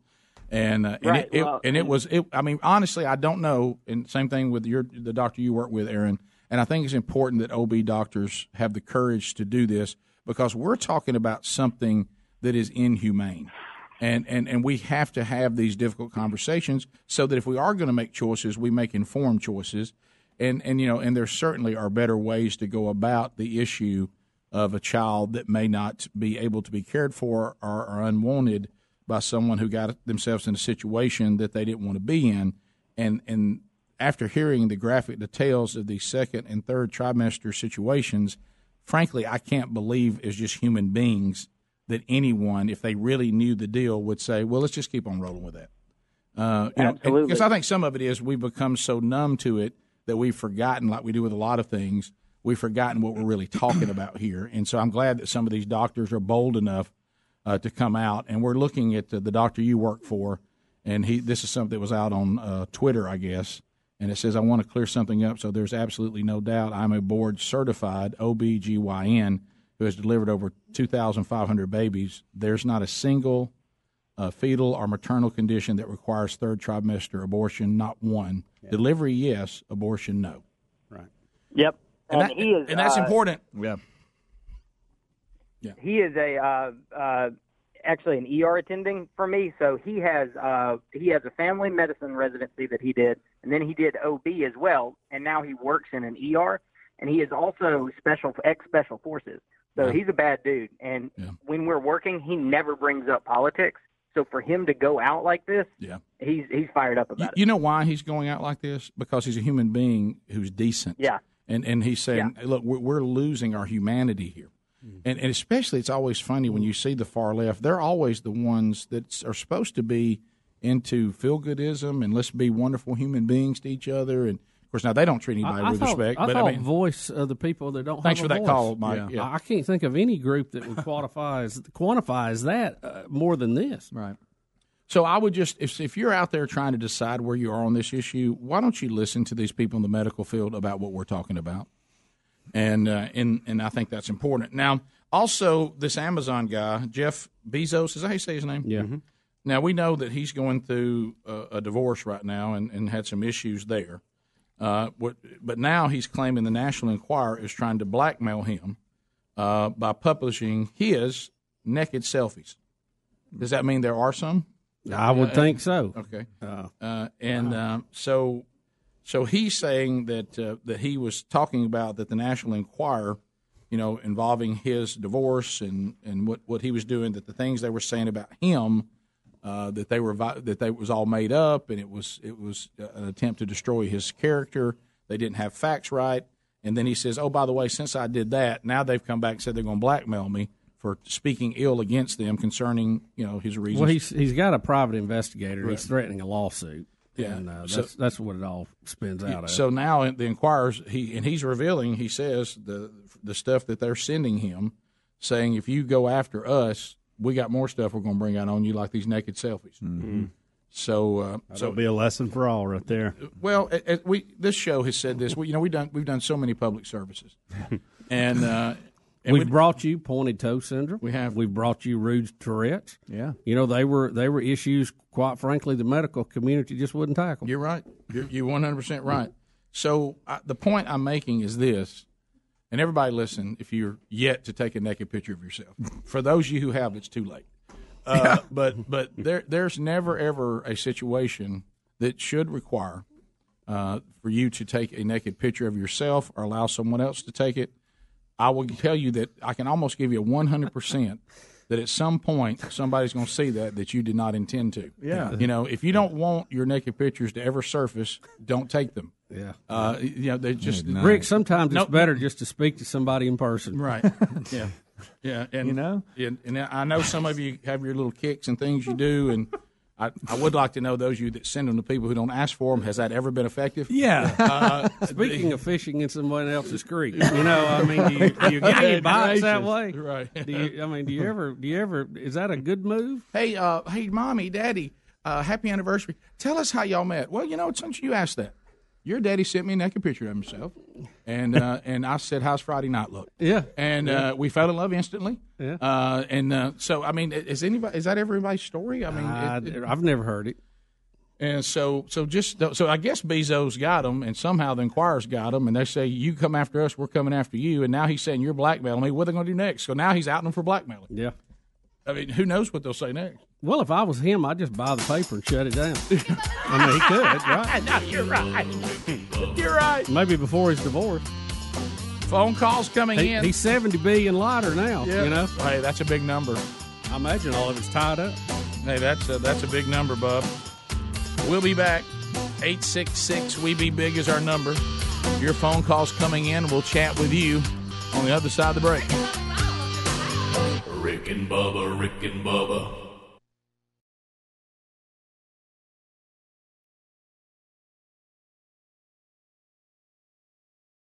And uh, and, Right, it, it- well, and it was it. I mean, honestly, I don't know. And same thing with your the doctor you work with, Aaron. And I think it's important that OB doctors have the courage to do this because we're talking about something that is inhumane and, and and we have to have these difficult conversations so that if we are going to make choices, we make informed choices, and and you know, and there certainly are better ways to go about the issue of a child that may not be able to be cared for or are unwanted by someone who got themselves in a situation that they didn't want to be in, and and after hearing the graphic details of the second and third trimester situations, frankly, I can't believe as just human beings that anyone, if they really knew the deal, would say, "Well, let's just keep on rolling with that." Uh, you know, Absolutely. because I think some of it is we've become so numb to it that we've forgotten, like we do with a lot of things, we've forgotten what we're really talking about here. And so I'm glad that some of these doctors are bold enough uh, to come out. And we're looking at the, the doctor you work for, and he this is something that was out on uh, Twitter, I guess. And it says, I want to clear something up. So there's absolutely no doubt I'm a board certified OBGYN who has delivered over 2,500 babies. There's not a single uh, fetal or maternal condition that requires third trimester abortion, not one. Delivery, yes. Abortion, no. Right. Yep. And, And that- he is, and that's uh, important. Yeah. Yeah. He is a uh, uh, actually an ER attending for me. So he has uh, he has a family medicine residency that he did, and then he did OB as well. And now he works in an ER, and he is also special ex special forces. So Yeah. he's a bad dude. And when we're working, he never brings up politics. So for him to go out like this, Yeah. he's he's fired up You, about it. you know why he's going out like this? Because he's a human being who's decent. Yeah. And and he's saying, look, we're, we're losing our humanity here. Hmm. And, and especially, it's always funny when you see the far left. They're always the ones that are supposed to be into feel goodism and let's be wonderful human beings to each other. And of course, now they don't treat anybody I, I with thought, respect. I but thought I mean, voice of the people that don't. Thanks for that voice. call, Mike. Yeah. I, I can't think of any group that would (laughs) qualify as quantify as that uh, more than this. Right. So I would just if if you're out there trying to decide where you are on this issue, why don't you listen to these people in the medical field about what we're talking about? And uh, and and I think that's important. Now, also this Amazon guy, Jeff Bezos, is that how you say his name? Yeah. Now we know that he's going through a, a divorce right now and, and had some issues there. Uh, what, but now he's claiming the National Enquirer is trying to blackmail him uh, by publishing his naked selfies. Does that mean there are some? I would Uh, think so. Okay. Uh, Uh, and um, so, so he's saying that that he was talking about that the National Enquirer, you know, involving his divorce and, and what, what he was doing, that the things they were saying about him, uh, that they were that they was all made up, and it was it was an attempt to destroy his character. They didn't have facts right, and then he says, "Oh, by the way, since I did that, now they've come back and said they're going to blackmail me." For speaking ill against them concerning, you know, his reasons. Well, he's he's got a private investigator. and He's threatening a lawsuit. Yeah. and uh, So- that's that's what it all spins out of. So now the Inquirer's he and he's revealing. He says the the stuff that they're sending him, saying if you go after us, we got more stuff we're going to bring out on you, like these naked selfies. Mm-hmm. So uh, That'll so be a lesson for all right there. well, it, it- we this show has said this. We, you know, we done we've done so many public services, (laughs) and uh, and We've we- brought you pointed toe syndrome. We have. We've brought you Rude's Tourette's. Yeah. You know they were they were issues. Quite frankly, the medical community just wouldn't tackle. You're right. You're, you're 100% right. So uh, the point I'm making is this, and everybody listen, if you're yet to take a naked picture of yourself, (laughs) for those of you who have, it's too late. Uh, (laughs) But but there there's never ever a situation that should require uh, for you to take a naked picture of yourself or allow someone else to take it. I will tell you that I can almost give you a 100 percent that at some point somebody's going to see that that you did not intend to. Yeah. You know, if you don't want your naked pictures to ever surface, don't take them. Yeah. Uh, you know, they just Rick, sometimes it's better just to speak to somebody in person. Right. (laughs) yeah. Yeah. And You know? and, and I know some of you have your little kicks and things you do, and I, I would like to know those of you that send them to people who don't ask for them. Has that ever been effective? Yeah. Uh, (laughs) Speaking of fishing in someone else's creek, you know, I mean, do you, do you get any bites that way? Right. Do you, I mean, do you ever, do you ever, is that a good move? Hey, uh, hey, mommy, daddy, uh, happy anniversary. Tell us how y'all met. Well, you know, it's since you asked that, your daddy sent me a naked picture of himself, and uh, (laughs) and I said, "How's Friday night look?" Yeah, and Yeah. Uh, we fell in love instantly. Yeah. uh, and uh, so I mean, is anybody is that everybody's story? I mean, it- it- I've never heard it. and so so just so I guess Bezos got them, and somehow the Inquirers got them, and they say you come after us, we're coming after you, and now he's saying you're blackmailing me. What are they going to do next? So now he's outing them for blackmailing. Yeah. I mean, who knows what they'll say next? Well, if I was him, I'd just buy the paper and shut it down. (laughs) I mean, he could, right? (laughs) no, you're right. You're right. Maybe before his divorce. Phone calls coming He- in. He's seventy billion lighter now. Yeah. You know, Hey, that's a big number. I imagine all of it's tied up. Hey, that's a, that's a big number, bub. We'll be back. 866 We Be Big is our number. Your phone calls coming in. We'll chat with you on the other side of the break. Rick Rick and Bubba, Rick and Bubba.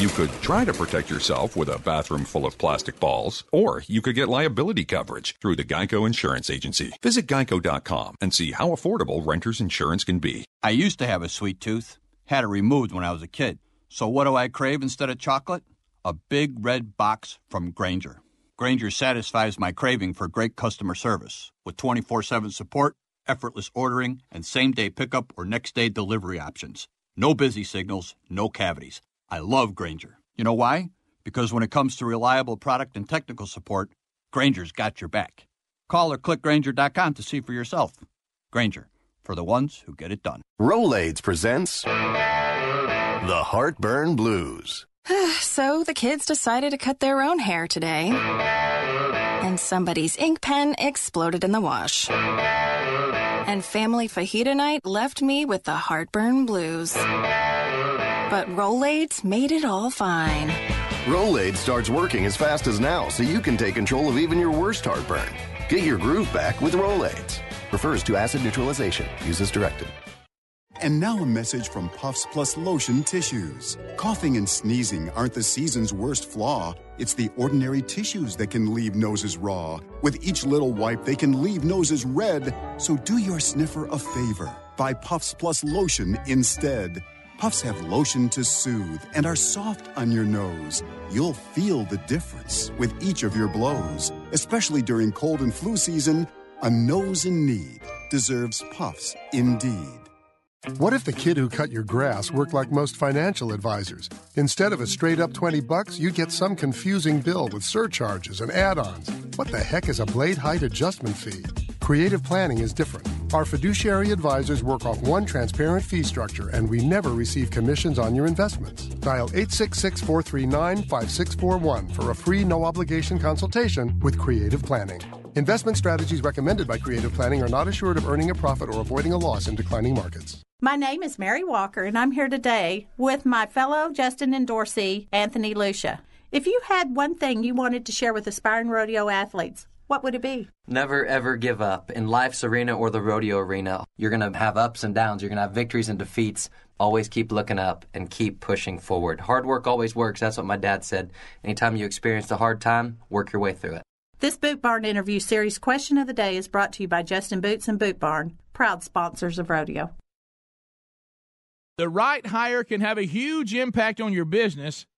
You could try to protect yourself with a bathroom full of plastic balls, or you could get liability coverage through the Geico Insurance Agency. Visit geico.com and see how affordable renter's insurance can be. I used to have a sweet tooth, had it removed when I was a kid. So what do I crave instead of chocolate? A big red box from Grainger. Grainger satisfies my craving for great customer service with 24 7 support, effortless ordering, and same day pickup or next day delivery options. No busy signals, no cavities. I love Grainger. You know why? Because when it comes to reliable product and technical support, Grainger's got your back. Call or click Grainger.com to see for yourself. Grainger, for the ones who get it done. Rolaids presents The Heartburn Blues. (sighs) so the kids decided to cut their own hair today. And somebody's ink pen exploded in the wash. And family fajita night left me with the heartburn blues. But Rolaids made it all fine. Rolaids starts working as fast as now, so you can take control of even your worst heartburn. Get your groove back with Rolaids. Refers to acid neutralization. Use as directed. And now a message from Puffs Plus Lotion Tissues. Coughing and sneezing aren't the season's worst flaw. It's the ordinary tissues that can leave noses raw. With each little wipe, they can leave noses red. So do your sniffer a favor. Buy Puffs Plus Lotion instead. Puffs have lotion to soothe and are soft on your nose. You'll feel the difference with each of your blows. Especially during cold and flu season, a nose in need deserves Puffs indeed. What if the kid who cut your grass worked like most financial advisors? Instead of a straight up 20 bucks, you get some confusing bill with surcharges and add-ons. What the heck is a blade height adjustment fee? Creative planning is different. Our fiduciary advisors work off one transparent fee structure and we never receive commissions on your investments. Dial 866 439 5641 for a free no obligation consultation with Creative Planning. Investment strategies recommended by Creative Planning are not assured of earning a profit or avoiding a loss in declining markets. My name is Mary Walker, and I'm here today with my fellow Justin and Dorsey, Anthony Lucia. If you had one thing you wanted to share with aspiring rodeo athletes, what would it be? Never ever give up. In life's arena or the rodeo arena, you're going to have ups and downs. You're going to have victories and defeats. Always keep looking up and keep pushing forward. Hard work always works. That's what my dad said. Anytime you experience a hard time, work your way through it. This Boot Barn interview series question of the day is brought to you by Justin Boots and Boot Barn, proud sponsors of rodeo. The right hire can have a huge impact on your business.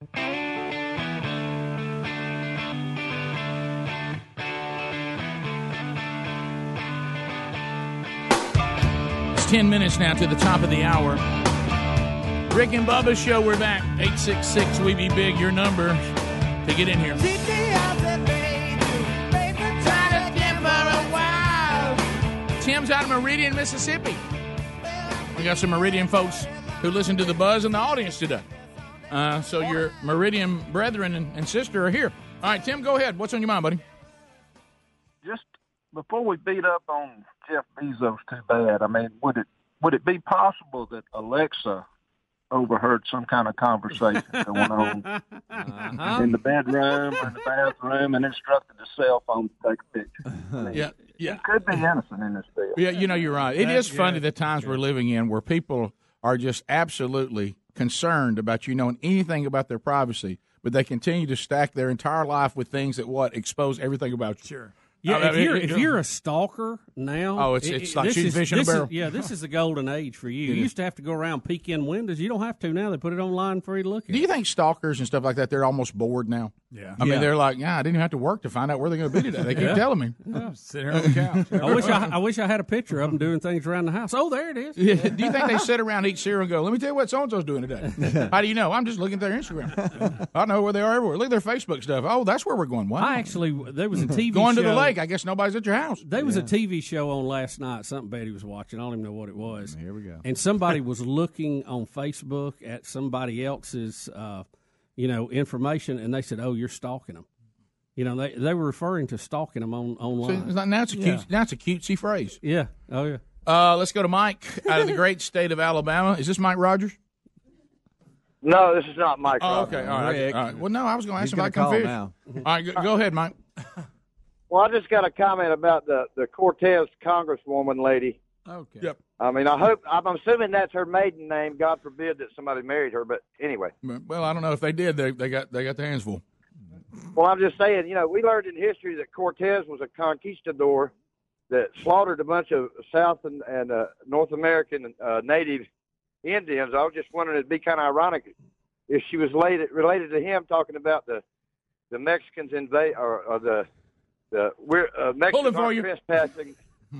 It's 10 minutes now to the top of the hour. Rick and Bubba show, we're back. 866 We Be Big, your number to get in here. Tim's out of Meridian, Mississippi. We got some Meridian folks who listen to the buzz in the audience today. Uh, so your Meridian brethren and, and sister are here. All right, Tim, go ahead. What's on your mind, buddy? just before we beat up on Jeff Bezos too bad, I mean, would it would it be possible that Alexa overheard some kind of conversation (laughs) going on Uh-huh. in the bedroom or in the bathroom and instructed the cell phone to take a picture? (laughs) Yeah, yeah. It could be innocent in this deal. Yeah, you know, you're right. It That- is funny yeah, the times we're living in where people are just absolutely concerned about you knowing anything about their privacy, but they continue to stack their entire life with things that what expose everything about you. Sure. Yeah, if you're if you're a stalker now, Oh, it's- it's like this shooting is- fish in a this is- barrel. yeah, this is the golden age for you. It You used to have to go around peek in windows. You don't have to now. They put it online for you to look at. Do you think stalkers and stuff like that they're almost bored now? Yeah. I mean, they're like, yeah, I didn't even have to work to find out where they're going to be today. They keep Yeah. telling me. Yeah. Sit here on the couch. (laughs) I wish I, I wish I had a picture of them doing things around the house. Oh, there it is. Yeah. Do you think they sit around eat cereal and go, let me tell you what so and so's doing today? (laughs) How do you know? I'm just looking at their Instagram. I know where they are everywhere. Look at their Facebook stuff. Oh, that's where we're going. Wow. I actually there was a TV going to the show- lake. I guess nobody's at your house. There was a TV show on last night. Something Betty was watching. I don't even know what it was. Here we go. And somebody (laughs) was looking on Facebook at somebody else's, uh, you know, information, and they said, "Oh, you're stalking them." You know, they they were referring to stalking them on online. it's now it's a cute. Now it's a cutesy phrase. Yeah. Oh yeah. Uh, let's go to Mike out of the (laughs) great state of Alabama. Is this Mike Rogers? No, this is not Mike. Oh, Rogers. okay. All right. All right. Well, no, I was going to ask He's him if I gonna call now. All right, go, go ahead, Mike. (laughs) Well, I just got a comment about the the Cortez Congresswoman lady. Okay. Yep. I mean, I hope I'm assuming that's her maiden name. God forbid that somebody married her, but anyway. Well, I don't know if they did. They they got they got their hands full. Well, I'm just saying, you know, we learned in history that Cortez was a conquistador that slaughtered a bunch of South and, and uh, North American uh, native Indians. I was just wondering, it'd be kind of ironic if she was related related to him, talking about the the Mexicans invade or, or the the we're uh, Mexicans for aren't you. trespassing. (laughs)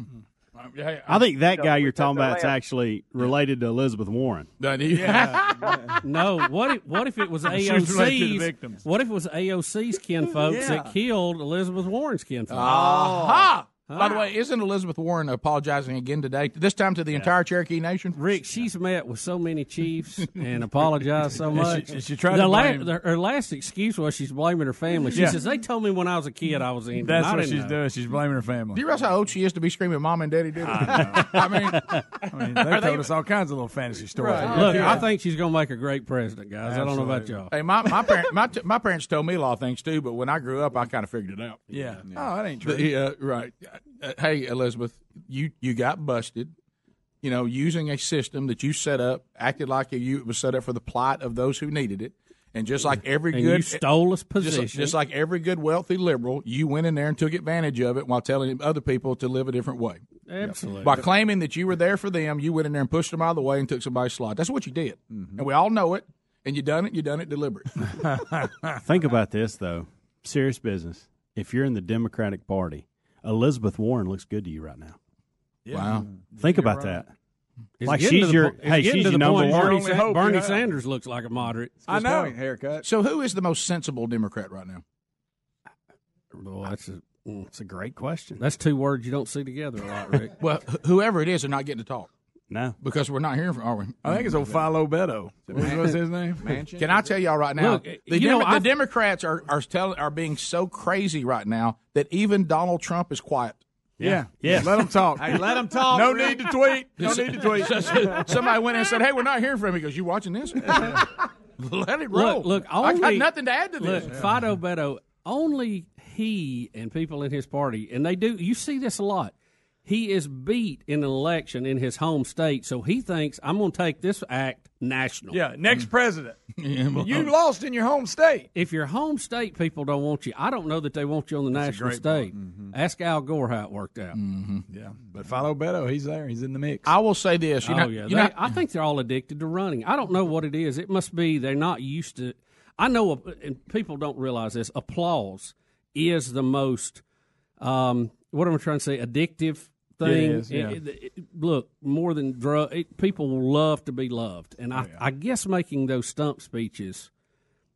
I think that guy you're talking about is actually related to Elizabeth Warren. (laughs) no. What if what if it was (laughs) She was related to the AOC's? victims. What if it was AOC's kinfolks Yeah. that killed Elizabeth Warren's kinfolks? Aha! By the way, isn't Elizabeth Warren apologizing again today? This time to the entire Cherokee Nation? Rick, she's met with so many chiefs and apologized so (laughs) much. she- she tried the to la- blame- the- her last excuse was she's blaming her family. She Yeah. says they told me when I was a kid I was in. That's what she's know." doing. She's blaming her family. Do you realize how old she is to be screaming "Mom and Daddy did it"? (laughs) I mean, I mean, they (laughs) Are told us all kinds of little fantasy stories. Right. Look, Yeah. I think she's going to make a great president, guys. I don't know about y'all. Hey, my my, parent, my t- my parents told me a lot of things too, but when I grew up, I kind of figured it out. Yeah. Oh, that ain't true. The- uh, right. Uh, hey, Elizabeth, you you got busted. You know, using a system that you set up, acted like you it was set up for the plight of those who needed it, and just like every And good you stole his position. just, like every good wealthy liberal, you went in there and took advantage of it while telling other people to live a different way. Absolutely. By claiming that you were there for them, you went in there and pushed them out of the way and took somebody's slot. That's what you did, and we all know it. And you done it. You done it deliberate. (laughs) Think about this though, serious business. If you're in the Democratic Party, Elizabeth Warren looks good to you right now. Wow. Mm-hmm. Think You're about right. that. It's like she's your po- hey, she's your the number point one. Bernie, Sa- Bernie Sanders looks like a moderate. I know. Haircut. So, who is the most sensible Democrat right now? Well, that's a mm, that's a great question. That's two words you don't see together a lot, Rick. (laughs) Well, whoever it is, they're not getting to talk. No, because we're not hearing from. Are we? I think it's mm-hmm. old Philo Beto. What was his name? (laughs) Can I tell y'all right now? Look, the, you know, the Democrats are are telling are being so crazy right now that even Donald Trump is quiet. Yeah. Yeah. Let them talk. Hey, let 'em talk, No Rick. need to tweet. No need to tweet. (laughs) Somebody went in and said, "Hey, we're not hearing from him." He goes, "You watching this?" (laughs) Let it roll. Look, look I got nothing to add to this. Look, Fido Beto, only he and people in his party, and they do. You see this a lot. He is beat in an election in his home state, so he thinks I'm going to take this act national. Yeah, next president. (laughs) well- you lost in your home state. If your home state people don't want you, I don't know that they want you on the That's national great stage. point. Ask Al Gore how it worked out. Mm-hmm. Yeah, but Philo Beto, he's there. He's in the mix. I will say this. You oh know, yeah, you They- know- I think they're all addicted to running. I don't know what it is. It must be they're not used to. I know, and people don't realize this. Applause is the most. Um, what am I trying to say? Addictive thing. It is, yeah. It- it- look, more than drug, it, people love to be loved, and I, I guess making those stump speeches,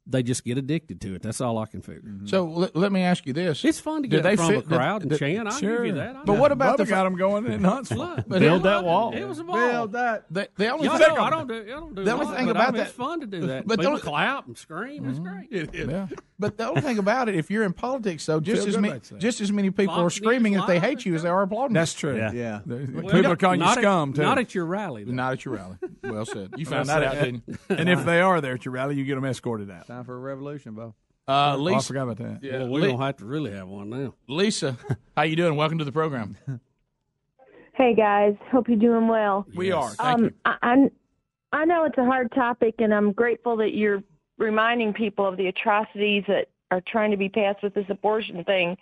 they just get addicted to it. That's all I can figure. Mm-hmm. So let, let me ask you this: It's fun to get they from fit- a crowd and do- chant. I'll give you that. I But know. what about Bubba the got him going in Huntsville. But Build that wall. It was a ball. Build that. The, the only Y'all thing, know, I don't do. I don't do. the only much, thing about I mean, that, it's fun to do that. (laughs) But the People only- clap and scream. It's mm-hmm. great. Yeah. But the only thing about it, if you're in politics, though, just as many, just as many people Fox are screaming News if they hate you as they are applauding. That's true. Yeah. Yeah. Well, People are calling you not at- scum, too. Not at your rally. though. Not at your rally. Well said. You found that out, didn't you? (laughs) and if they are there at your rally, you get them escorted out. Time for a revolution, Bo. Uh, Oh, I forgot about that. Yeah, well, we Li- don't have to really have one now. Lisa, (laughs) how you doing? Welcome to the program. (laughs) Hey guys, hope you're doing well. We are. Thank um, you. I, I'm- I know it's a hard topic, and I'm grateful that you're reminding people of the atrocities that are trying to be passed with this abortion thing.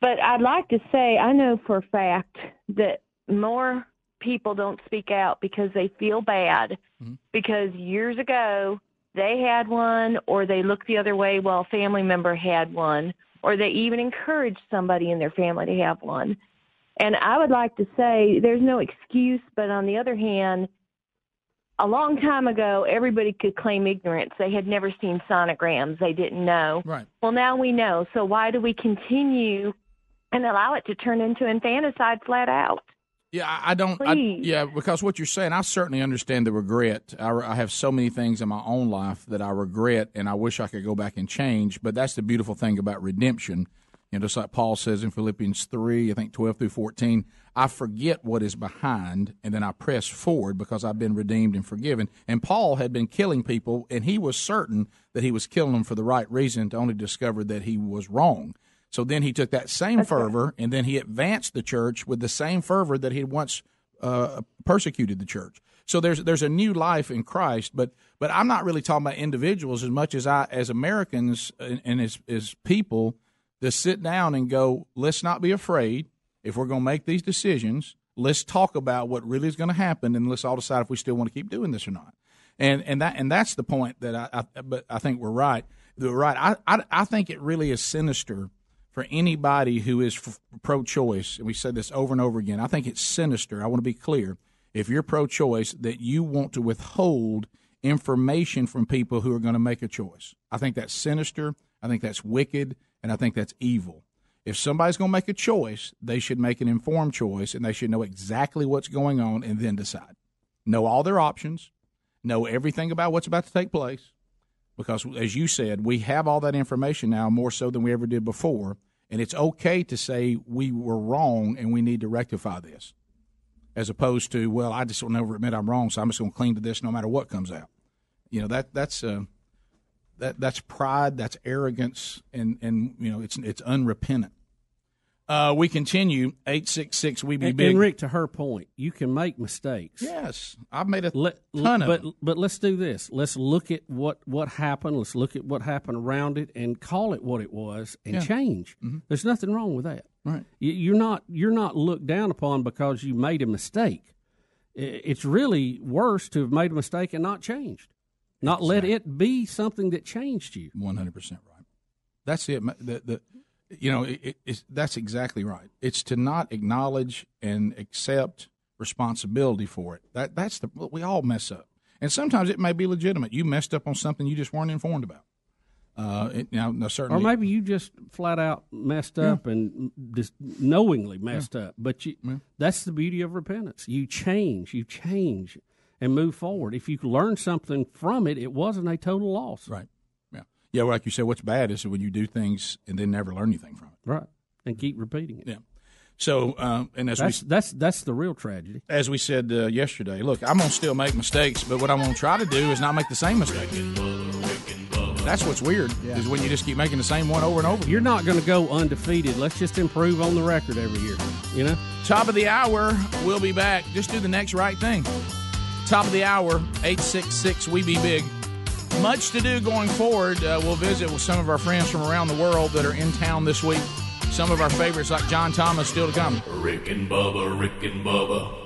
But I'd like to say I know for a fact that more people don't speak out because they feel bad because years ago they had one or they looked the other way while a family member had one or they even encouraged somebody in their family to have one. And I would like to say there's no excuse, but on the other hand, a long time ago, everybody could claim ignorance. They had never seen sonograms. They didn't know. Right. Well, now we know. So why do we continue and allow it to turn into infanticide flat out? Yeah, I don't. I, yeah, because what you're saying, I certainly understand the regret. I, I have so many things in my own life that I regret, and I wish I could go back and change. But that's the beautiful thing about redemption. You know, just like Paul says in Philippians three, I think twelve through fourteen. I forget what is behind, and then I press forward because I've been redeemed and forgiven. And Paul had been killing people, and he was certain that he was killing them for the right reason. To only discover that he was wrong. So then he took that same fervor and then he advanced the church with the same fervor that he had once uh, persecuted the church. So there's there's a new life in Christ, but but I'm not really talking about individuals as much as I as Americans and, and as as people to sit down and go, let's not be afraid. If we're going to make these decisions, let's talk about what really is going to happen, and let's all decide if we still want to keep doing this or not. And and that and that's the point that I, I but I think we're right. We're right. I, I I think it really is sinister for anybody who is f- pro-choice, and we said this over and over again. I think it's sinister. I want to be clear. If you're pro-choice, that you want to withhold information from people who are going to make a choice. I think that's sinister. I think that's wicked, and I think that's evil. If somebody's going to make a choice, they should make an informed choice, and they should know exactly what's going on and then decide. Know all their options. Know everything about what's about to take place because as you said, we have all that information now more so than we ever did before, and it's okay to say we were wrong and we need to rectify this, as opposed to well, I just will never admit I'm wrong, so I'm just going to cling to this no matter what comes out. You know that that's uh, that that's pride, that's arrogance, and and you know it's it's unrepentant. Uh, we continue eight six six. We be And, big. and Rick, to her point, you can make mistakes. Yes, I've made a Let, ton of but them. but let's do this. Let's look at what what happened. Let's look at what happened around it and call it what it was and Yeah. change. There's nothing wrong with that. Right. You, you're not you're not looked down upon because you made a mistake. It's really worse to have made a mistake and not changed. Not let it be something that changed you. One hundred percent right. That's it. The, the, you know, it, it- that's exactly right. It's to not acknowledge and accept responsibility for it. That that's the we all mess up, and sometimes it may be legitimate. You messed up on something you just weren't informed about. Uh, it, now, now Or maybe you just flat out messed up and just knowingly messed up. But you, that's the beauty of repentance. You change, you change, and move forward. If you learn something from it, it wasn't a total loss. Right. Yeah. Yeah. Like you said, what's bad is when you do things and then never learn anything from it. Right. And keep repeating it. Yeah. So, uh, and as That's we that's that's the real tragedy. as we said uh, yesterday, look, I'm gonna still make mistakes, but what I'm gonna try to do is not make the same mistake. That's what's weird is when you just keep making the same one over and over. You're not going to go undefeated. Let's just improve on the record every year. You know. Top of the hour, we'll be back. Just do the next right thing. Top of the hour, 866 We Be Big. Much to do going forward. Uh, we'll visit with some of our friends from around the world that are in town this week. Some of our favorites, like John Thomas, still to come. Rick and Bubba, Rick and Bubba.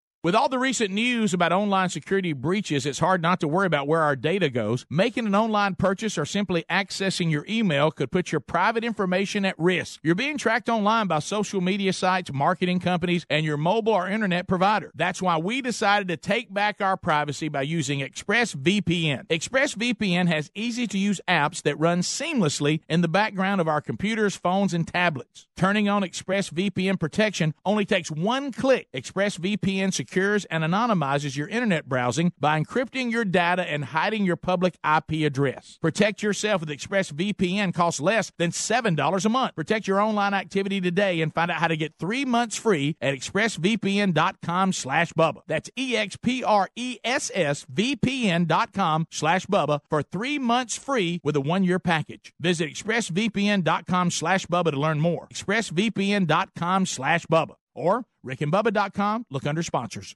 With all the recent news about online security breaches, it's hard not to worry about where our data goes. Making an online purchase or simply accessing your email could put your private information at risk. You're being tracked online by social media sites, marketing companies, and your mobile or internet provider. That's why we decided to take back our privacy by using ExpressVPN. ExpressVPN has easy to use apps that run seamlessly in the background of our computers, phones, and tablets. Turning on ExpressVPN protection only takes one click. ExpressVPN secures and anonymizes your internet browsing by encrypting your data and hiding your public IP address. Protect yourself with ExpressVPN costs less than $7 a month. Protect your online activity today and find out how to get three months free at expressvpn.com slash Bubba. That's E-X-P-R-E-S-S-V-P-N dot com slash Bubba for three months free with a one-year package. Visit expressvpn.com slash Bubba to learn more. expressvpn.com slash Bubba or rickandbubba.com. Look under sponsors.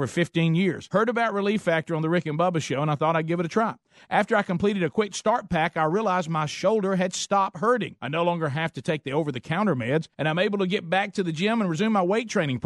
over 15 years. Heard about Relief Factor on the Rick and Bubba show, and I thought I'd give it a try. After I completed a quick start pack, I realized my shoulder had stopped hurting. I no longer have to take the over the counter meds, and I'm able to get back to the gym and resume my weight training.